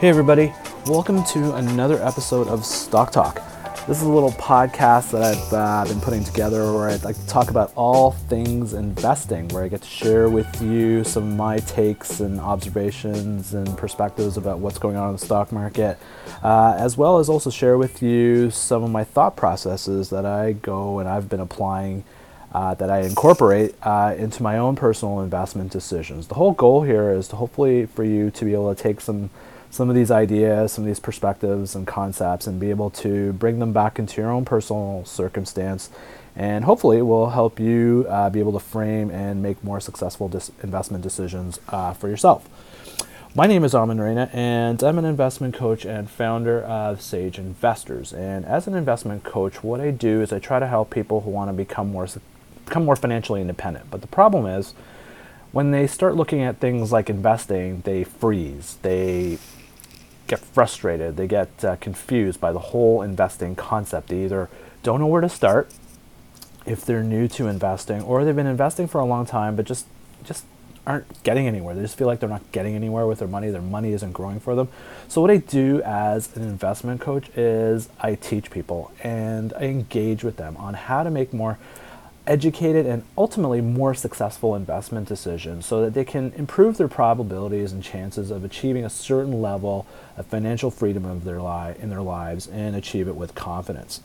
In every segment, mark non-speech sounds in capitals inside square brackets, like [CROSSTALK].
Hey, everybody, welcome to another episode of Stock Talk. This is a little podcast that I've uh, been putting together where I'd like to talk about all things investing, where I get to share with you some of my takes and observations and perspectives about what's going on in the stock market, uh, as well as also share with you some of my thought processes that I go and I've been applying. Uh, that I incorporate uh, into my own personal investment decisions. The whole goal here is to hopefully for you to be able to take some some of these ideas, some of these perspectives and concepts, and be able to bring them back into your own personal circumstance. And hopefully, it will help you uh, be able to frame and make more successful dis- investment decisions uh, for yourself. My name is Armin Reina, and I'm an investment coach and founder of Sage Investors. And as an investment coach, what I do is I try to help people who want to become more become more financially independent. But the problem is, when they start looking at things like investing, they freeze. They get frustrated, they get uh, confused by the whole investing concept. They either don't know where to start if they're new to investing, or they've been investing for a long time but just just aren't getting anywhere. They just feel like they're not getting anywhere with their money. Their money isn't growing for them. So what I do as an investment coach is I teach people and I engage with them on how to make more educated and ultimately more successful investment decisions so that they can improve their probabilities and chances of achieving a certain level of financial freedom of their li- in their lives and achieve it with confidence.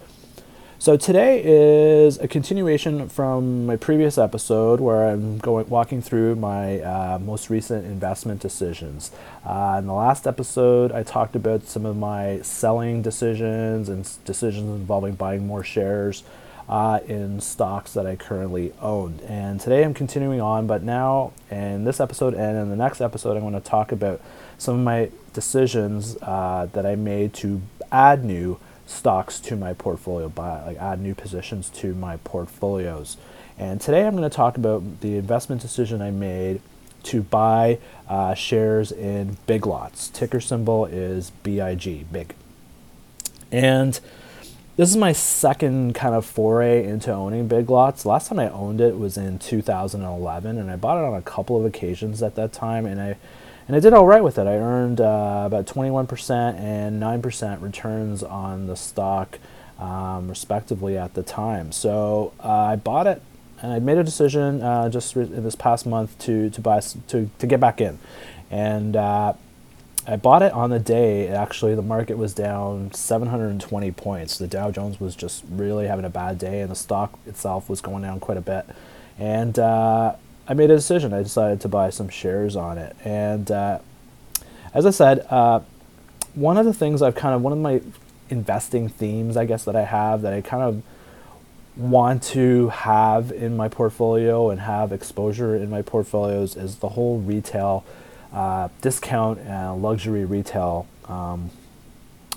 So today is a continuation from my previous episode where I'm going walking through my uh, most recent investment decisions. Uh, in the last episode, I talked about some of my selling decisions and decisions involving buying more shares uh, in stocks that I currently own. And today I'm continuing on, but now in this episode and in the next episode, I'm going to talk about some of my decisions uh, that I made to add new stocks to my portfolio, buy, like add new positions to my portfolios. And today I'm going to talk about the investment decision I made to buy uh, shares in Big Lots. Ticker symbol is BIG, big. And this is my second kind of foray into owning big lots. Last time I owned it was in 2011, and I bought it on a couple of occasions at that time, and I and I did all right with it. I earned uh, about 21% and 9% returns on the stock, um, respectively, at the time. So uh, I bought it, and I made a decision uh, just re- this past month to to buy to to get back in, and uh, I bought it on the day. Actually, the market was down 720 points. The Dow Jones was just really having a bad day, and the stock itself was going down quite a bit. And uh, I made a decision. I decided to buy some shares on it. And uh, as I said, uh, one of the things I've kind of one of my investing themes, I guess, that I have that I kind of want to have in my portfolio and have exposure in my portfolios is the whole retail uh, discount and luxury retail um,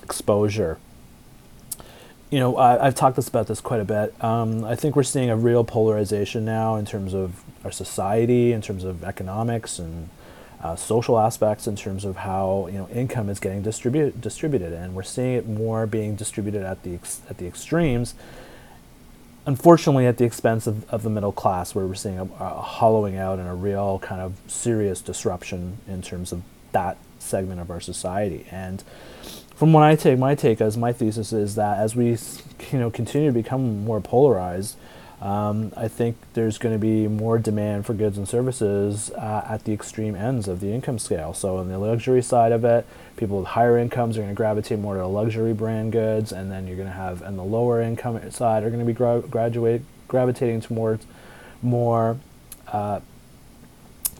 exposure. You know, I, have talked this, about this quite a bit. Um, I think we're seeing a real polarization now in terms of our society, in terms of economics and uh, social aspects, in terms of how you know income is getting distributed. Distributed, and we're seeing it more being distributed at the ex- at the extremes unfortunately at the expense of, of the middle class where we're seeing a, a, hollowing out and a real kind of serious disruption in terms of that segment of our society. And from what I take my take as my thesis is that as we you know continue to become more polarized um, I think there's going to be more demand for goods and services uh, at the extreme ends of the income scale. So, on the luxury side of it, people with higher incomes are going to gravitate more to luxury brand goods, and then you're going to have, and the lower income side, are going to be gra- graduate, gravitating towards more uh,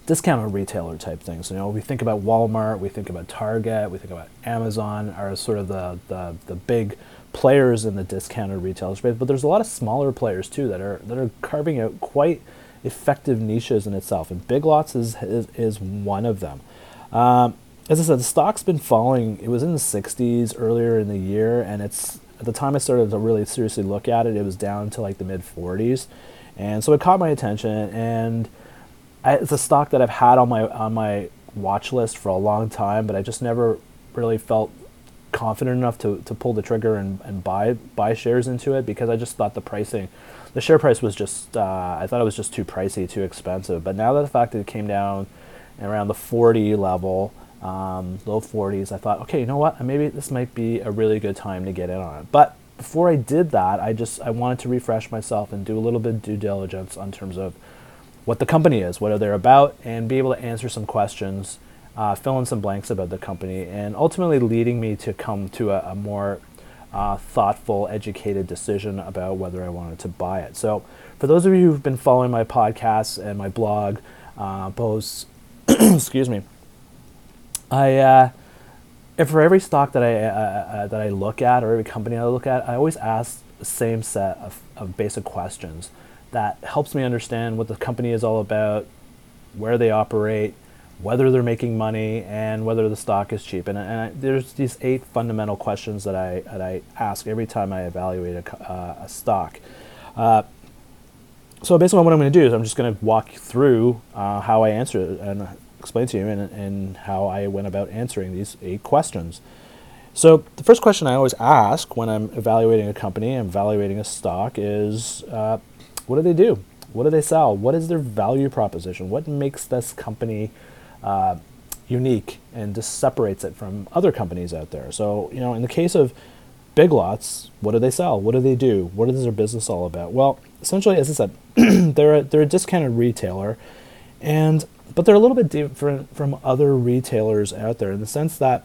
discounted retailer type things. You know, we think about Walmart, we think about Target, we think about Amazon, are sort of the, the, the big players in the discounted retail space, but there's a lot of smaller players too that are that are carving out quite effective niches in itself, and Big Lots is is, is one of them. Um, as I said, the stock's been falling. It was in the 60s earlier in the year, and it's at the time I started to really seriously look at it, it was down to like the mid 40s, and so it caught my attention. And I, it's a stock that I've had on my on my watch list for a long time, but I just never really felt confident enough to, to pull the trigger and, and buy buy shares into it because I just thought the pricing, the share price was just uh, I thought it was just too pricey, too expensive. But now that the fact that it came down around the 40 level, um, low 40s. I thought, okay, you know what? Maybe this might be a really good time to get in on it. But before I did that, I just I wanted to refresh myself and do a little bit of due diligence on terms of what the company is, what are they about, and be able to answer some questions, uh, fill in some blanks about the company, and ultimately leading me to come to a, a more uh, thoughtful, educated decision about whether I wanted to buy it. So, for those of you who've been following my podcasts and my blog uh, posts, [CLEARS THROAT] excuse me, I uh, for every stock that I uh, uh, that I look at or every company I look at, I always ask the same set of, of basic questions that helps me understand what the company is all about, where they operate, whether they're making money, and whether the stock is cheap. And, and I, there's these eight fundamental questions that I that I ask every time I evaluate a, uh, a stock. Uh, so basically, what I'm going to do is I'm just going to walk through uh, how I answer it and explain to you and, and how I went about answering these eight questions. So the first question I always ask when I'm evaluating a company, I'm evaluating a stock, is uh, what do they do? What do they sell? What is their value proposition? What makes this company uh, unique and just separates it from other companies out there? So you know, in the case of Big Lots, what do they sell? What do they do? What is their business all about? Well, essentially, as I said, [CLEARS THROAT] they're a, they're a discounted retailer, and but they're a little bit different from other retailers out there in the sense that,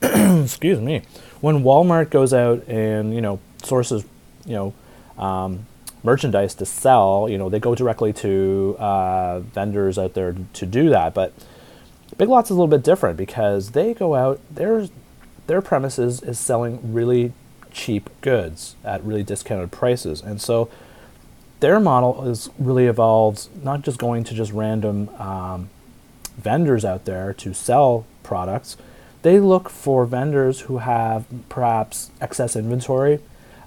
[CLEARS THROAT] excuse me, when Walmart goes out and you know sources, you know, um, merchandise to sell, you know, they go directly to uh, vendors out there to do that. But Big Lots is a little bit different because they go out. Their their premises is selling really cheap goods at really discounted prices, and so their model is really evolved not just going to just random um, vendors out there to sell products. They look for vendors who have perhaps excess inventory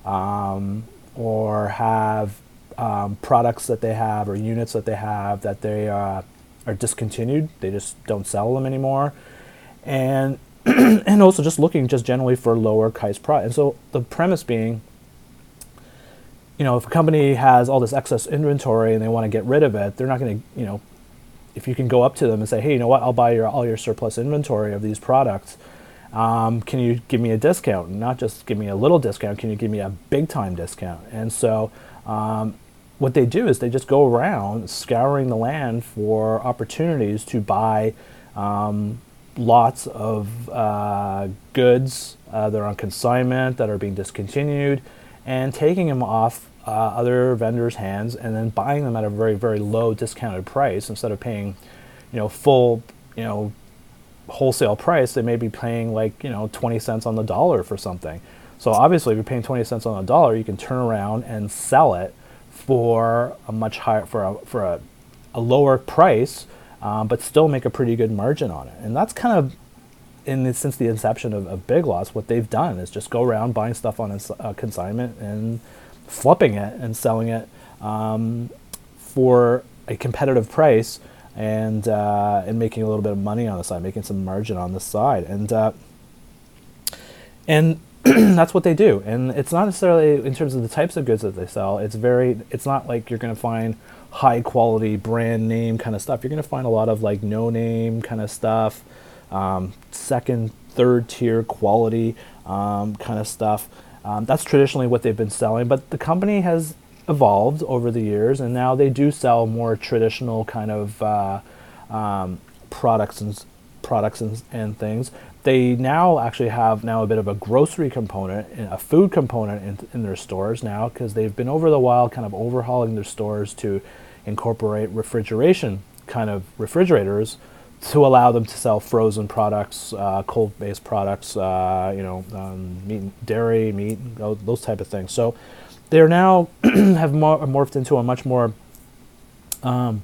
um, or have um, products that they have or units that they have that they uh, are discontinued. They just don't sell them anymore. And [CLEARS THROAT] and also just looking just generally for lower price product. And so the premise being you know, if a company has all this excess inventory and they want to get rid of it, they're not going to, you know, if you can go up to them and say, hey, you know what, I'll buy your all your surplus inventory of these products. Um, can you give me a discount? Not just give me a little discount. Can you give me a big time discount? And so, um, what they do is they just go around scouring the land for opportunities to buy um, lots of uh, goods uh, that are on consignment that are being discontinued and taking them off uh, other vendors' hands and then buying them at a very very low discounted price instead of paying, you know, full you know wholesale price. They may be paying like you know 20 cents on the dollar for something. So obviously, if you're paying 20 cents on the dollar, you can turn around and sell it for a much higher for a for a, a lower price, um, but still make a pretty good margin on it. And that's kind of in the, since the inception of, of, Big Lots, what they've done is just go around buying stuff on a consignment and flipping it and selling it um, for a competitive price and uh, and making a little bit of money on the side, making some margin on the side, and uh, and [CLEARS THROAT] that's what they do. And it's not necessarily in terms of the types of goods that they sell. It's very. It's not like you're going to find high quality brand name kind of stuff. You're going to find a lot of like no name kind of stuff, um, second, third tier quality um, kind of stuff. Um, that's traditionally what they've been selling, but the company has evolved over the years, and now they do sell more traditional kind of uh, um, products and products and, and things. They now actually have now a bit of a grocery component, a food component in, in their stores now, because they've been over the while kind of overhauling their stores to incorporate refrigeration kind of refrigerators to allow them to sell frozen products, uh, cold-based products, uh, you know, um, meat, dairy, meat, those type of things. So they're now [CLEARS THROAT] have morphed into a much more um,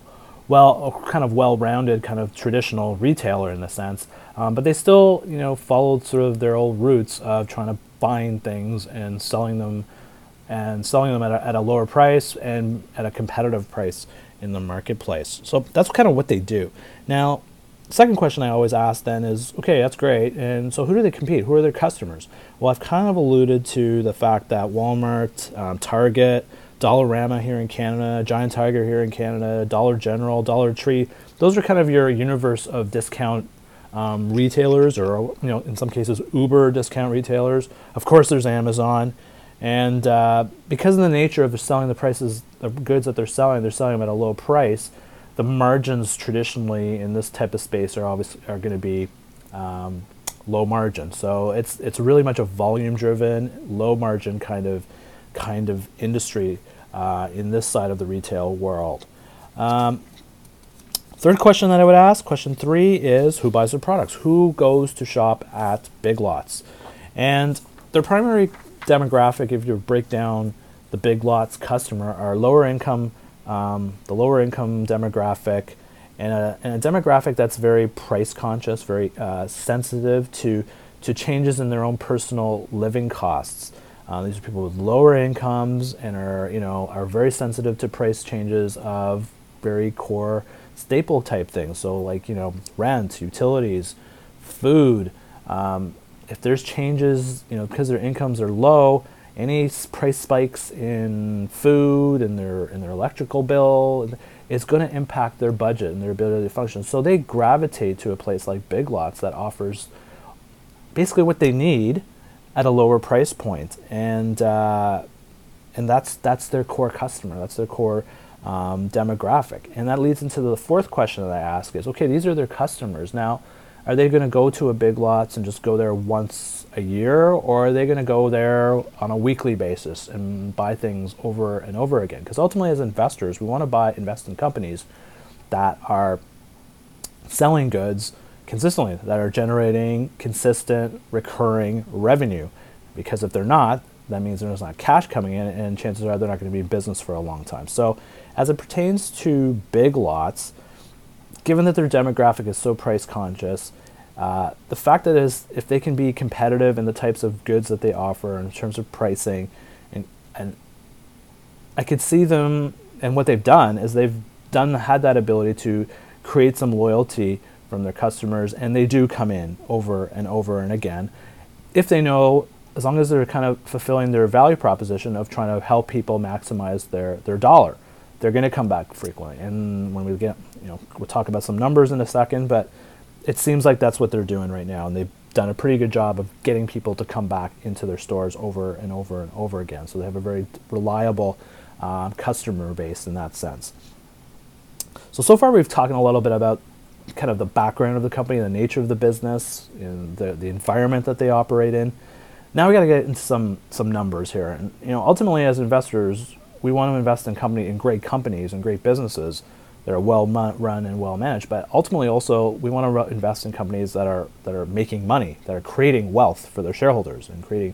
well, kind of well-rounded, kind of traditional retailer in the sense. Um, but they still, you know, followed sort of their old roots of trying to find things and selling them, and selling them at a, at a lower price and at a competitive price in the marketplace. So that's kind of what they do. Now, second question I always ask then is, okay, that's great. And so who do they compete? Who are their customers? Well, I've kind of alluded to the fact that Walmart, um, Target, Dollarama here in Canada, Giant Tiger here in Canada, Dollar General, Dollar Tree. Those are kind of your universe of discount um, retailers, or you know, in some cases, Uber discount retailers. Of course, there's Amazon, and uh, because of the nature of selling the prices of goods that they're selling, they're selling them at a low price. The margins traditionally in this type of space are obviously are going to be um, low margin. So it's it's really much a volume driven, low margin kind of kind of industry uh, in this side of the retail world. Um, third question that I would ask, question three, is who buys their products? Who goes to shop at Big Lots? And their primary demographic, if you break down the Big Lots customer, are lower income, um, the lower income demographic, and a, and a, demographic that's very price conscious, very uh, sensitive to to changes in their own personal living costs. Uh, these are people with lower incomes and are, you know, are very sensitive to price changes of very core staple type things. So like, you know, rent, utilities, food. Um, if there's changes, you know, because their incomes are low, any price spikes in food and their in their electrical bill is going to impact their budget and their ability to function. So they gravitate to a place like Big Lots that offers basically what they need at a lower price point, and uh, and that's that's their core customer. That's their core um, demographic, and that leads into the fourth question that I ask: is okay, these are their customers now. Are they going to go to a Big Lots and just go there once a year, or are they going to go there on a weekly basis and buy things over and over again? Because ultimately, as investors, we want to buy invest in companies that are selling goods consistently that are generating consistent recurring revenue. Because if they're not, that means there's not cash coming in, and chances are they're not going to be in business for a long time. So, as it pertains to big lots, given that their demographic is so price conscious, uh, the fact that is if they can be competitive in the types of goods that they offer in terms of pricing, and and I could see them and what they've done is they've done had that ability to create some loyalty from their customers, and they do come in over and over and again. If they know, as long as they're kind of fulfilling their value proposition of trying to help people maximize their, their dollar, they're going to come back frequently. And when we get, you know, we'll talk about some numbers in a second, but it seems like that's what they're doing right now, and they've done a pretty good job of getting people to come back into their stores over and over and over again. So they have a very reliable uh, customer base in that sense. So so far we've talked a little bit about kind of the background of the company, the nature of the business, and the, the environment that they operate in. Now we got to get into some some numbers here, and you know, ultimately as investors, we want to invest in company in great companies and great businesses that are well run and well managed. But ultimately, also we want to invest in companies that are that are making money, that are creating wealth for their shareholders and creating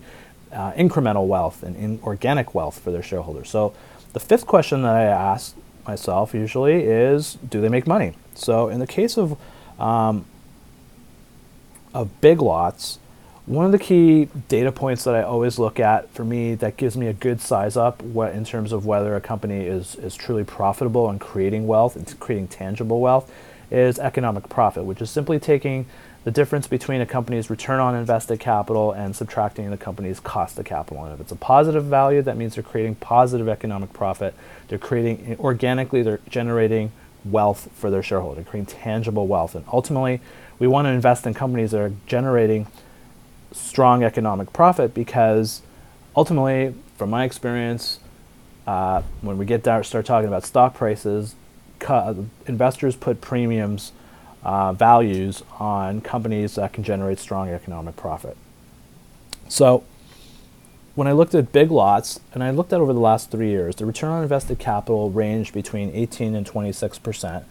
uh, incremental wealth and in organic wealth for their shareholders. So the fifth question that I ask myself usually is, do they make money? So in the case of um, of big lots, one of the key data points that I always look at for me that gives me a good size up what in terms of whether a company is is truly profitable and creating wealth and creating tangible wealth is economic profit, which is simply taking the difference between a company's return on invested capital and subtracting the company's cost of capital. And if it's a positive value, that means they're creating positive economic profit. They're creating eh, organically, they're generating wealth for their shareholder, creating tangible wealth. And ultimately, we want to invest in companies that are generating strong economic profit because ultimately, from my experience, uh, when we get down, start talking about stock prices, investors put premiums, uh, values on companies that can generate strong economic profit. So when I looked at big lots, and I looked at over the last three years, the return on invested capital ranged between 18 and 26 percent.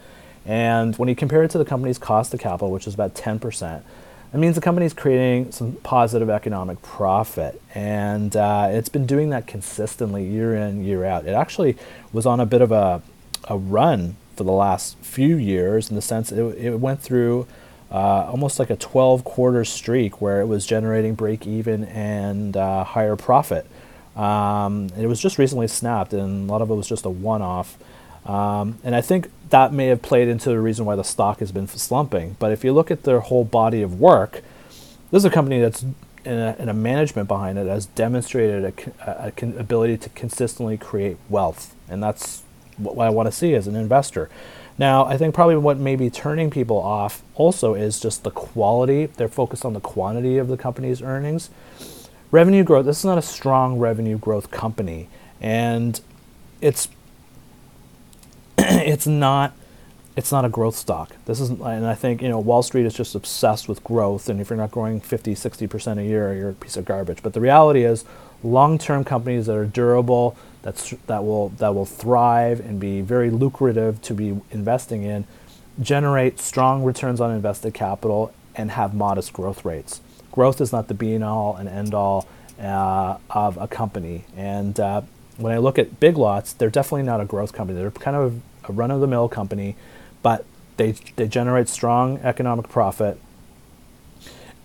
And when you compare it to the company's cost of capital, which is about 10 percent, it means the company's creating some positive economic profit. And uh, it's been doing that consistently year in, year out. It actually was on a bit of a, a run for the last few years in the sense it, it went through uh, almost like a 12 quarter streak where it was generating break even and uh, higher profit. Um, it was just recently snapped, and a lot of it was just a one off. Um, and I think that may have played into the reason why the stock has been slumping. But if you look at their whole body of work, this is a company that's and a, a management behind it has demonstrated a, a, a ability to consistently create wealth, and that's what I want to see as an investor. Now, I think probably what may be turning people off also is just the quality. They're focused on the quantity of the company's earnings. Revenue growth, this is not a strong revenue growth company, and it's [CLEARS THROAT] it's not it's not a growth stock. This is and I think, you know, Wall Street is just obsessed with growth and if you're not growing 50, 60% a year, you're a piece of garbage. But the reality is long-term companies that are durable, that's that will that will thrive and be very lucrative to be investing in, generate strong returns on invested capital and have modest growth rates. Growth is not the be-all and end all uh, of a company. And uh, when I look at Big Lots, they're definitely not a growth company. They're kind of a run of the mill company, but they, they generate strong economic profit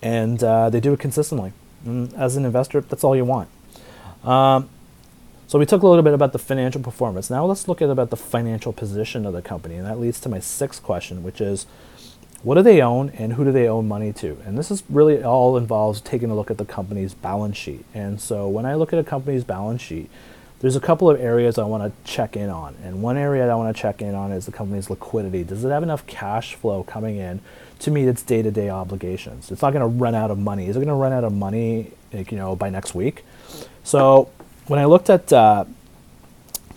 and uh, they do it consistently. And as an investor, that's all you want. Um, so we took a little bit about the financial performance. Now let's look at about the financial position of the company, and that leads to my sixth question, which is, what do they own and who do they owe money to? And this is really all involves taking a look at the company's balance sheet. And so when I look at a company's balance sheet, there's a couple of areas I want to check in on. And one area I want to check in on is the company's liquidity. Does it have enough cash flow coming in to meet its day-to-day obligations? It's not going to run out of money. Is it going to run out of money, like, you know, by next week? So when I looked at uh,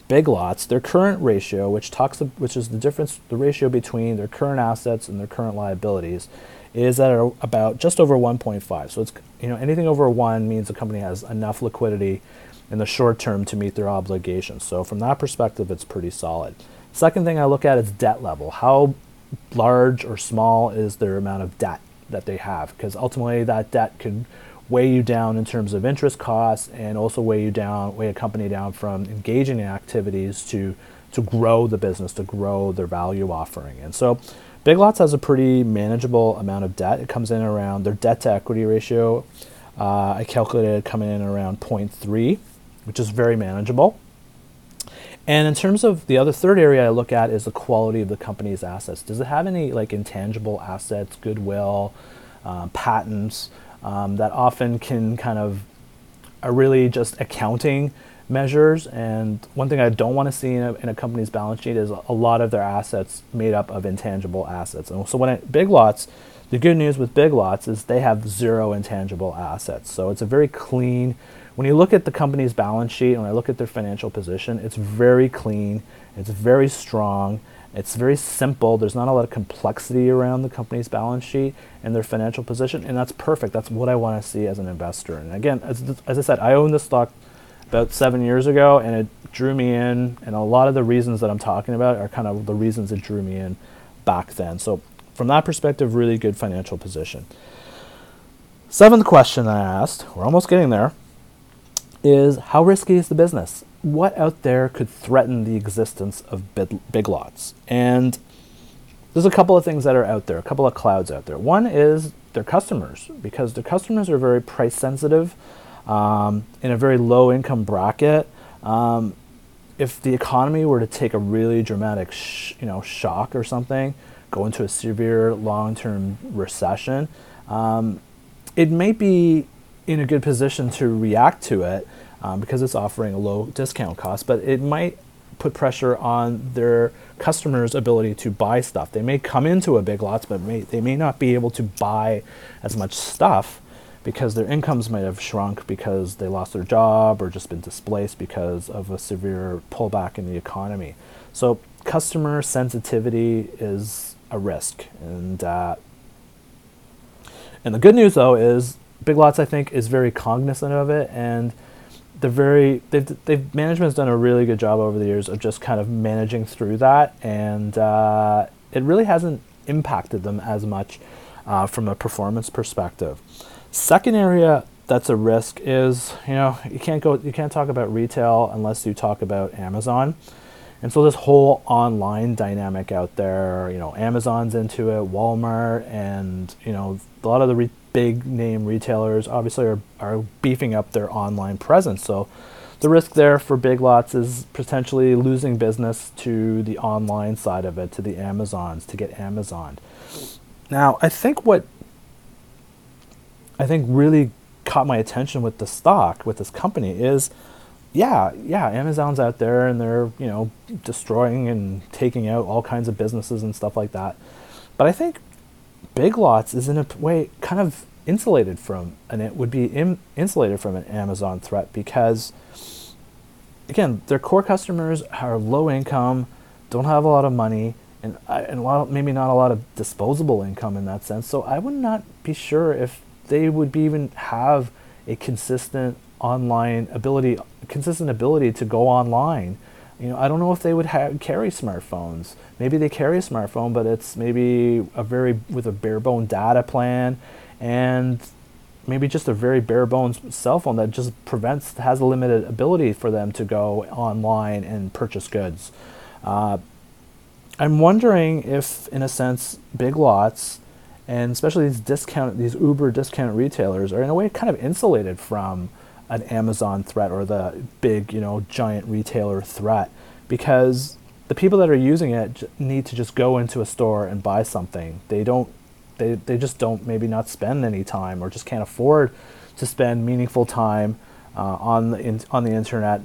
Big Lots, their current ratio, which talks, which is the difference, the ratio between their current assets and their current liabilities, is at about just over 1.5. So it's you know anything over one means the company has enough liquidity in the short term to meet their obligations. So from that perspective, it's pretty solid. Second thing I look at is debt level. How large or small is their amount of debt that they have? Because ultimately that debt could weigh you down in terms of interest costs and also weigh you down, weigh a company down from engaging in activities to to grow the business, to grow their value offering. And so Big Lots has a pretty manageable amount of debt. It comes in around their debt to equity ratio. Uh, I calculated coming in around 0.3, which is very manageable. And in terms of the other third area I look at is the quality of the company's assets. Does it have any like intangible assets, goodwill, um, patents? um, that often can kind of are really just accounting measures. And one thing I don't want to see in a, in a, company's balance sheet is a lot of their assets made up of intangible assets. And so when I, Big Lots, the good news with Big Lots is they have zero intangible assets. So it's a very clean. When you look at the company's balance sheet and I look at their financial position, it's very clean. It's very strong. It's very simple. There's not a lot of complexity around the company's balance sheet and their financial position, and that's perfect. That's what I want to see as an investor. And again, as, as I said, I owned this stock about seven years ago, and it drew me in. And a lot of the reasons that I'm talking about are kind of the reasons it drew me in back then. So, from that perspective, really good financial position. Seventh question I asked, we're almost getting there, is how risky is the business? what out there could threaten the existence of big, lots? And there's a couple of things that are out there, a couple of clouds out there. One is their customers, because their customers are very price sensitive um, in a very low income bracket. Um, if the economy were to take a really dramatic, sh- you know, shock or something, go into a severe long-term recession, um, it may be in a good position to react to it um, because it's offering a low discount cost, but it might put pressure on their customers' ability to buy stuff. They may come into a Big Lots, but may, they may not be able to buy as much stuff because their incomes might have shrunk because they lost their job or just been displaced because of a severe pullback in the economy. So customer sensitivity is a risk, and uh, and the good news though is Big Lots I think is very cognizant of it and they're very they've, they've management's done a really good job over the years of just kind of managing through that and uh, it really hasn't impacted them as much uh, from a performance perspective. Second area that's a risk is you know you can't go you can't talk about retail unless you talk about amazon. And so this whole online dynamic out there you know amazon's into it walmart and you know a lot of the re- big name retailers obviously are, are beefing up their online presence. So the risk there for Big Lots is potentially losing business to the online side of it, to the Amazons, to get Amazon. Now, I think what I think really caught my attention with the stock with this company is yeah, yeah, Amazon's out there and they're, you know, destroying and taking out all kinds of businesses and stuff like that. But I think Big Lots is in a way kind of insulated from, and it would be in, insulated from an Amazon threat because, again, their core customers are low income, don't have a lot of money, and, and a lot of, maybe not a lot of disposable income in that sense. So I would not be sure if they would be even have a consistent online ability, consistent ability to go online. You know, I don't know if they would have, carry smartphones. Maybe they carry a smartphone, but it's maybe a very with a bare bone data plan, and maybe just a very bare bones cell phone that just prevents has a limited ability for them to go online and purchase goods. Uh, I'm wondering if, in a sense, Big Lots and especially these discount these Uber discount retailers are in a way kind of insulated from an Amazon threat or the big, you know, giant retailer threat because the people that are using it need to just go into a store and buy something. They don't they, they just don't maybe not spend any time or just can't afford to spend meaningful time uh, on the in, on the internet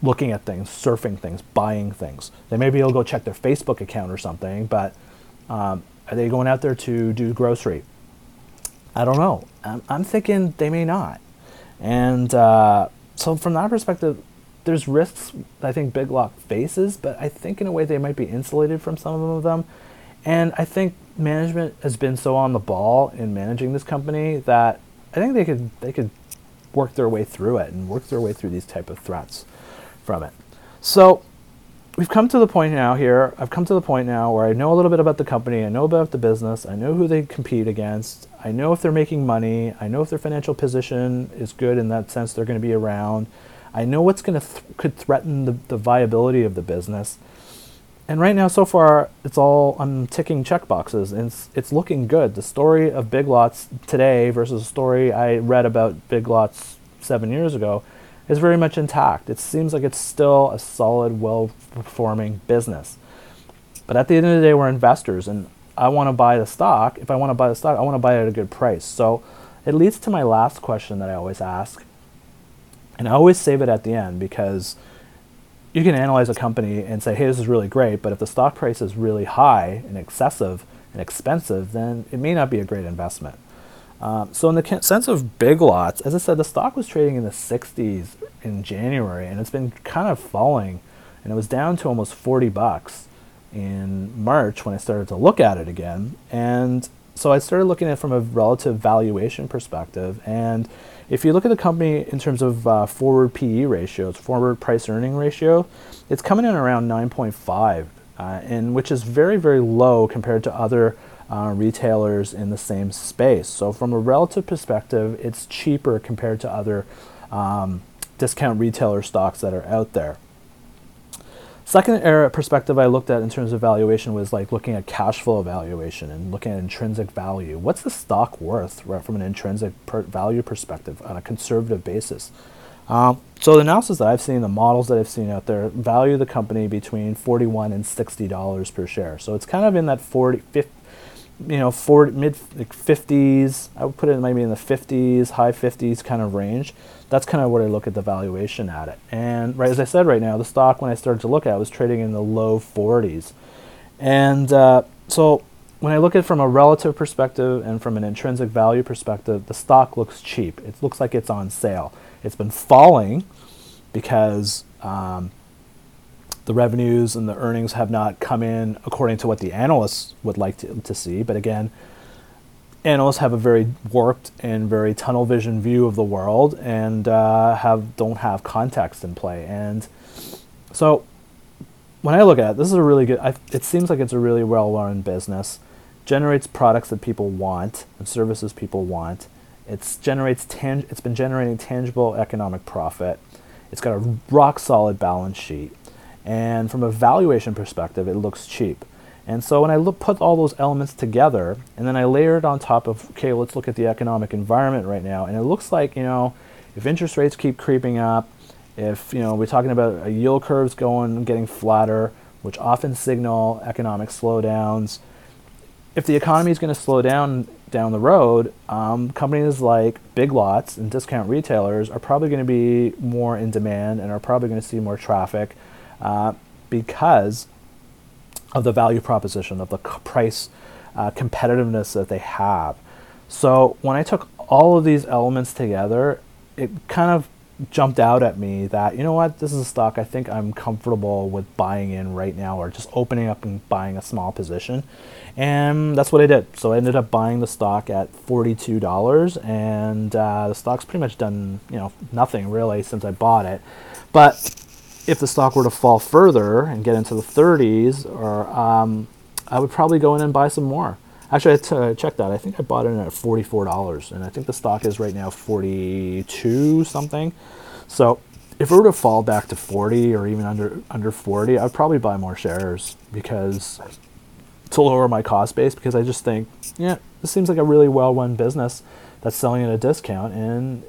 looking at things, surfing things, buying things. They maybe will go check their Facebook account or something, but um, are they going out there to do grocery? I don't know. I'm, I'm thinking they may not. And uh, so, from that perspective, there's risks I think Big Lots faces, but I think in a way they might be insulated from some of them. And I think management has been so on the ball in managing this company that I think they could they could work their way through it and work their way through these type of threats from it. So we've come to the point now here. I've come to the point now where I know a little bit about the company. I know about the business. I know who they compete against. I know if they're making money. I know if their financial position is good in that sense. They're going to be around. I know what's going to th- could threaten the, the viability of the business. And right now, so far, it's all I'm ticking check boxes, and it's, it's looking good. The story of Big Lots today versus the story I read about Big Lots seven years ago is very much intact. It seems like it's still a solid, well performing business. But at the end of the day, we're investors, and I want to buy the stock. If I want to buy the stock, I want to buy it at a good price. So it leads to my last question that I always ask. And I always save it at the end because you can analyze a company and say, hey, this is really great, but if the stock price is really high and excessive and expensive, then it may not be a great investment. Um, so in the sense of big lots, as I said, the stock was trading in the 60s in January, and it's been kind of falling, and it was down to almost 40 bucks in March when I started to look at it again. And so I started looking at it from a relative valuation perspective. And if you look at the company in terms of uh, forward PE ratio, its forward price earning ratio, it's coming in around 9.5, uh, and which is very very low compared to other uh, retailers in the same space. So, from a relative perspective, it's cheaper compared to other um, discount retailer stocks that are out there. Second area perspective I looked at in terms of valuation was like looking at cash flow valuation and looking at intrinsic value. What's the stock worth right, from an intrinsic per value perspective on a conservative basis? Um, so the analysis that I've seen, the models that I've seen out there, value the company between 41 and 60 dollars per share. So it's kind of in that 40, 50, you know, 40, mid 50s. I would put it maybe in the 50s, high 50s kind of range. That's kind of what I look at the valuation at it. And right as I said, right now the stock when I started to look at it was trading in the low 40s. And uh, so when I look at it from a relative perspective and from an intrinsic value perspective, the stock looks cheap. It looks like it's on sale. It's been falling because um, the revenues and the earnings have not come in according to what the analysts would like to, to see. But again, analysts have a very warped and very tunnel vision view of the world and uh, have don't have context in play. And so when I look at it, this is a really good. I, it seems like it's a really well-run business. Generates products that people want and services people want. It's generates tang- It's been generating tangible economic profit. It's got a rock solid balance sheet. And from a valuation perspective, it looks cheap. And so when I look, put all those elements together, and then I layer it on top of, okay, let's look at the economic environment right now. And it looks like, you know, if interest rates keep creeping up, if, you know, we're talking about a yield curves going, getting flatter, which often signal economic slowdowns, if the economy is going to slow down down the road, um, companies like Big Lots and discount retailers are probably going to be more in demand and are probably going to see more traffic uh, because of the value proposition, of the price uh, competitiveness that they have. So when I took all of these elements together, it kind of jumped out at me that you know what this is a stock I think I'm comfortable with buying in right now or just opening up and buying a small position. And that's what I did. So I ended up buying the stock at $42 and uh, the stock's pretty much done you know nothing really since I bought it. But if the stock were to fall further and get into the 30s or um, I would probably go in and buy some more Actually, I t- uh, checked that. I think I bought it at forty-four dollars, and I think the stock is right now forty-two something. So, if it were to fall back to forty or even under under forty, I'd probably buy more shares because to lower my cost base. Because I just think, yeah, this seems like a really well-run business that's selling at a discount, and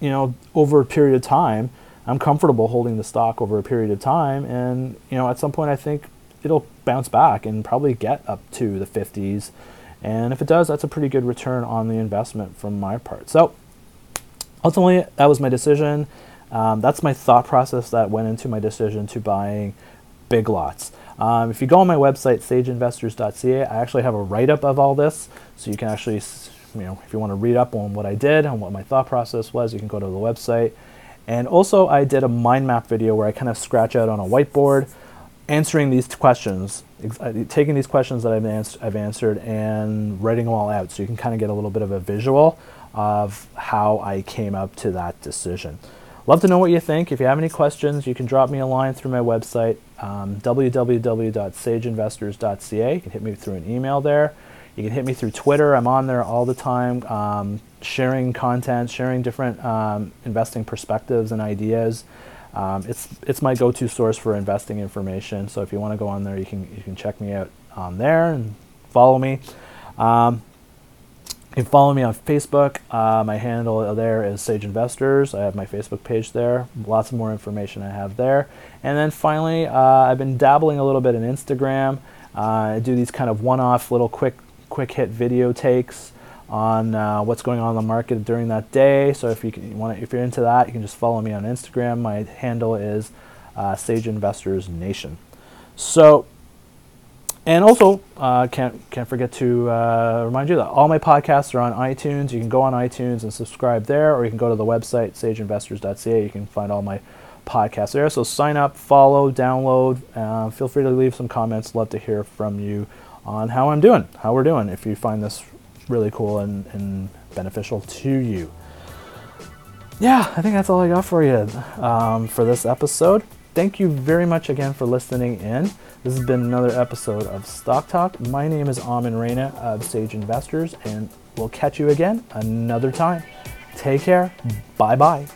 you know, over a period of time, I'm comfortable holding the stock over a period of time, and you know, at some point, I think it'll bounce back and probably get up to the 50s and if it does, that's a pretty good return on the investment from my part. So ultimately, that was my decision. Um, that's my thought process that went into my decision to buying big lots. Um, if you go on my website, sageinvestors.ca, I actually have a write up of all this. So you can actually, you know, if you want to read up on what I did and what my thought process was, you can go to the website. And also, I did a mind map video where I kind of scratch out on a whiteboard answering these questions, uh, taking these questions that I've, ans- I've answered and writing them all out so you can kind of get a little bit of a visual of how I came up to that decision. Love to know what you think. If you have any questions, you can drop me a line through my website, um, www.sageinvestors.ca. You can hit me through an email there. You can hit me through Twitter. I'm on there all the time, um, sharing content, sharing different um, investing perspectives and ideas. Um, it's it's my go-to source for investing information. So if you want to go on there, you can you can check me out on there and follow me. Um, you can follow me on Facebook. Uh, my handle there is Sage Investors. I have my Facebook page there. Lots of more information I have there. And then finally, uh, I've been dabbling a little bit in Instagram. Uh, I do these kind of one-off little quick quick hit video takes on uh, what's going on in the market during that day. So if you, can, want, if you're into that, you can just follow me on Instagram. My handle is uh, Sage Investors Nation. So, and also uh, can't can't forget to uh, remind you that all my podcasts are on iTunes. You can go on iTunes and subscribe there, or you can go to the website sageinvestors.ca. You can find all my podcasts there. So sign up, follow, download. Uh, feel free to leave some comments. Love to hear from you on how I'm doing, how we're doing. If you find this really cool and, and beneficial to you. Yeah, I think that's all I got for you um, for this episode. Thank you very much again for listening in. This has been another episode of Stock Talk. My name is Amin Reina of Sage Investors, and we'll catch you again another time. Take care. Bye bye.